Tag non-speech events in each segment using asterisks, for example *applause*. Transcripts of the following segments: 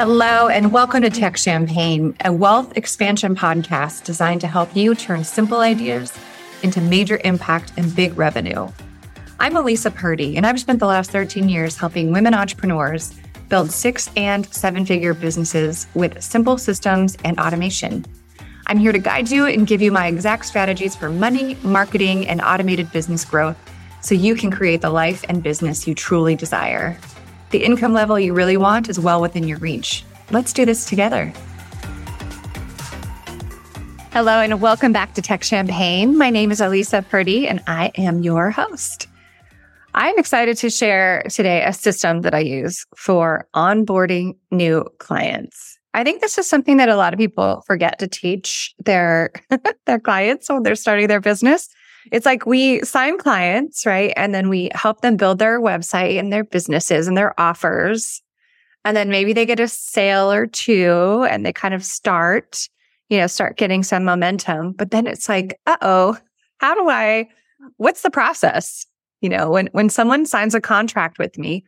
Hello, and welcome to Tech Champagne, a wealth expansion podcast designed to help you turn simple ideas into major impact and big revenue. I'm Alisa Purdie, and I've spent the last 13 years helping women entrepreneurs build six and seven figure businesses with simple systems and automation. I'm here to guide you and give you my exact strategies for money, marketing, and automated business growth so you can create the life and business you truly desire. The income level you really want is well within your reach. Let's do this together. Hello, and welcome back to Tech Champagne. My name is Alisa Purdie, and I am your host. I'm excited to share today a system that I use for onboarding new clients. I think this is something that a lot of people forget to teach their *laughs* their clients when they're starting their business. It's like we sign clients, right? And then we help them build their website and their businesses and their offers. And then maybe they get a sale or two and they kind of start, you know, start getting some momentum. But then it's like, uh oh, how do I, what's the process? You know, when, when someone signs a contract with me,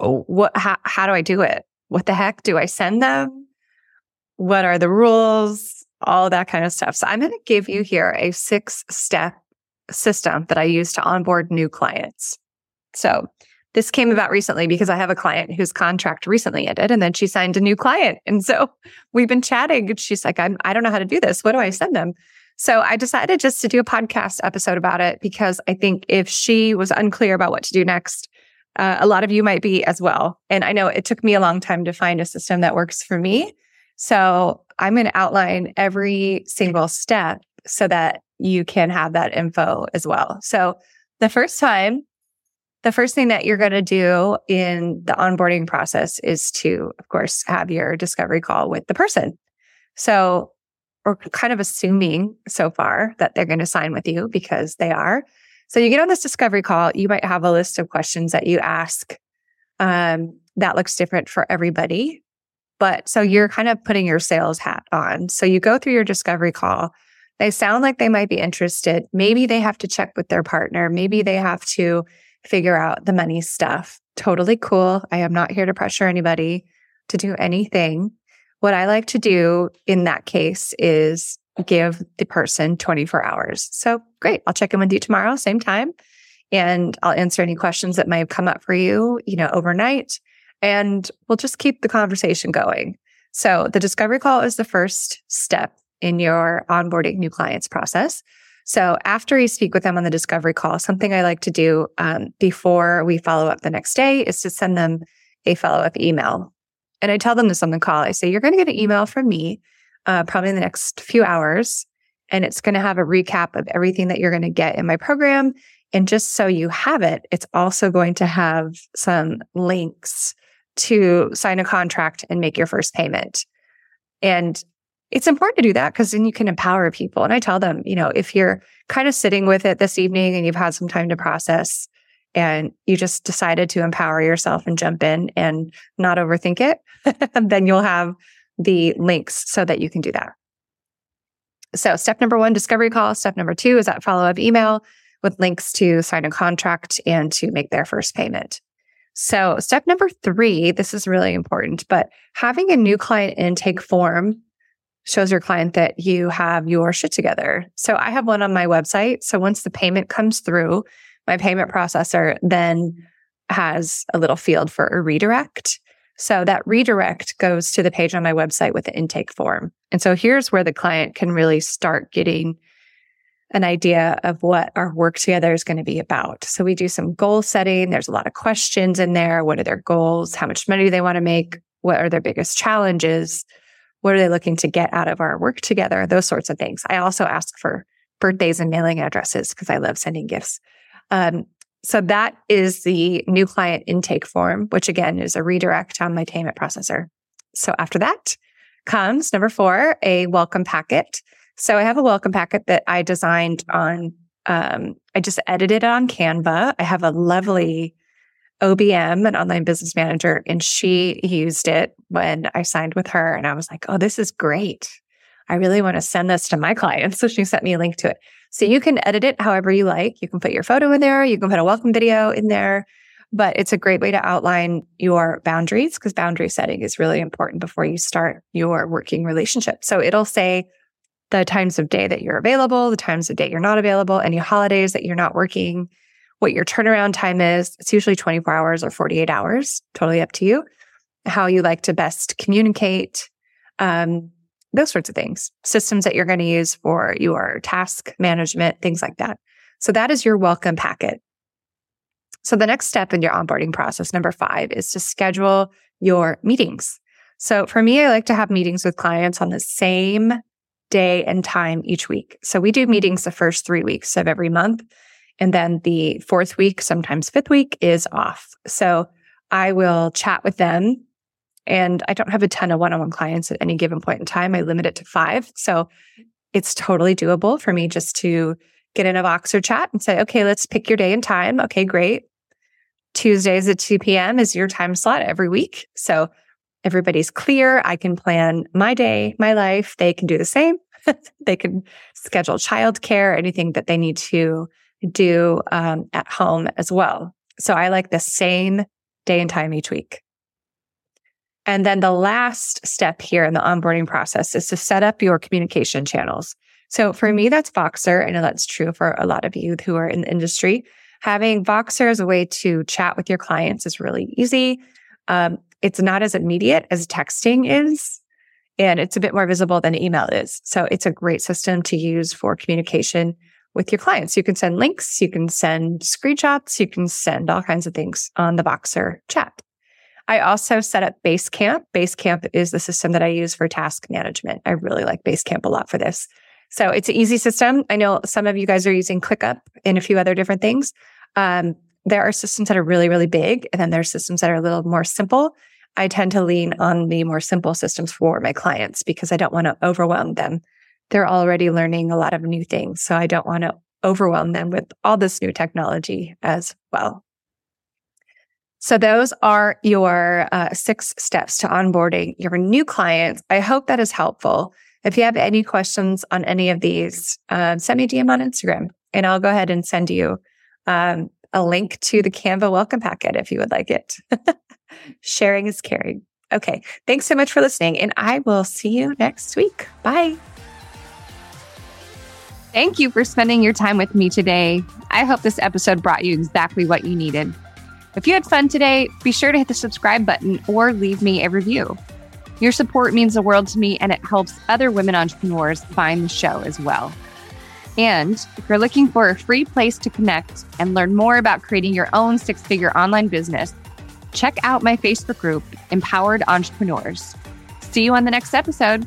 oh, what, how, how do I do it? What the heck do I send them? What are the rules? All that kind of stuff. So I'm going to give you here a six step system that I use to onboard new clients. So this came about recently because I have a client whose contract recently ended and then she signed a new client. And so we've been chatting. She's like, I'm, I don't know how to do this. What do I send them? So I decided just to do a podcast episode about it because I think if she was unclear about what to do next, uh, a lot of you might be as well. And I know it took me a long time to find a system that works for me. So I'm going to outline every single step so that you can have that info as well. So the first time, the first thing that you're going to do in the onboarding process is to, of course, have your discovery call with the person. So we're kind of assuming so far that they're going to sign with you because they are. So you get on this discovery call, you might have a list of questions that you ask. Um, that looks different for everybody. But so you're kind of putting your sales hat on. So you go through your discovery call. They sound like they might be interested. Maybe they have to check with their partner. Maybe they have to figure out the money stuff. Totally cool. I am not here to pressure anybody to do anything. What I like to do in that case is give the person 24 hours. So great. I'll check in with you tomorrow, same time. And I'll answer any questions that might have come up for you, you know, overnight and we'll just keep the conversation going. So the discovery call is the first step in your onboarding new clients process. So after you speak with them on the discovery call, something I like to do um, before we follow up the next day is to send them a follow up email. And I tell them this on the call. I say, you're going to get an email from me uh, probably in the next few hours. And it's going to have a recap of everything that you're going to get in my program. And just so you have it, it's also going to have some links to sign a contract and make your first payment. And it's important to do that because then you can empower people. And I tell them, you know, if you're kind of sitting with it this evening and you've had some time to process and you just decided to empower yourself and jump in and not overthink it, *laughs* then you'll have the links so that you can do that. So, step number one, discovery call. Step number two is that follow up email with links to sign a contract and to make their first payment. So, step number three, this is really important, but having a new client intake form shows your client that you have your shit together. So, I have one on my website. So, once the payment comes through, my payment processor then has a little field for a redirect. So, that redirect goes to the page on my website with the intake form. And so, here's where the client can really start getting an idea of what our work together is going to be about. So we do some goal setting. There's a lot of questions in there. What are their goals? How much money do they want to make? What are their biggest challenges? What are they looking to get out of our work together? Those sorts of things. I also ask for birthdays and mailing addresses because I love sending gifts. Um, so that is the new client intake form, which again is a redirect on my payment processor. So after that comes number four, a welcome packet. So I have a welcome packet that I designed on, um, I just edited it on Canva. I have a lovely OBM, an online business manager, and she used it when I signed with her. And I was like, oh, this is great. I really want to send this to my clients. So she sent me a link to it. So you can edit it however you like. You can put your photo in there. You can put a welcome video in there. but it's a great way to outline your boundaries because boundary setting is really important before you start your working relationship. So it'll say the times of day that you're available, the times of day you're not available, any holidays that you're not working, what your turnaround time is. It's usually 24 hours or 48 hours, totally up to you. How you like to best communicate, um, those sorts of things, systems that you're going to use for your task management, things like that. So that is your welcome packet. So the next step in your onboarding process, number five, is to schedule your meetings. So for me, I like to have meetings with clients on the same day and time each week. So we do meetings the first three weeks of every month. And then the fourth week, sometimes fifth week, is off. So I will chat with them. And I don't have a ton of one on one clients at any given point in time. I limit it to five. So it's totally doable for me just to get in a Voxer chat and say, okay, let's pick your day and time. Okay, great. Tuesdays at 2 p.m. is your time slot every week. So everybody's clear. I can plan my day, my life. They can do the same. *laughs* they can schedule childcare, anything that they need to do um, at home as well. So I like the same day and time each week. And then the last step here in the onboarding process is to set up your communication channels. So for me, that's Voxer. I know that's true for a lot of you who are in the industry. Having Voxer as a way to chat with your clients is really easy. Um, it's not as immediate as texting is, and it's a bit more visible than email is. So it's a great system to use for communication with your clients. You can send links, you can send screenshots, you can send all kinds of things on the Voxer chat. I also set up Basecamp. Basecamp is the system that I use for task management. I really like Basecamp a lot for this. So it's an easy system. I know some of you guys are using ClickUp and a few other different things. Um, there are systems that are really, really big, and then there are systems that are a little more simple. I tend to lean on the more simple systems for my clients because I don't want to overwhelm them they're already learning a lot of new things. So I don't want to overwhelm them with all this new technology as well. So those are your uh, six steps to onboarding your new clients. I hope that is helpful. If you have any questions on any of these, uh, send me a DM on Instagram and I'll go ahead and send you um, a link to the Canva welcome packet if you would like it. *laughs* Sharing is caring. Okay. Thanks so much for listening and I will see you next week. Bye. Thank you for spending your time with me today. I hope this episode brought you exactly what you needed. If you had fun today, be sure to hit the subscribe button or leave me a review. Your support means the world to me and it helps other women entrepreneurs find the show as well. And if you're looking for a free place to connect and learn more about creating your own six figure online business, check out my Facebook group, Empowered Entrepreneurs. See you on the next episode.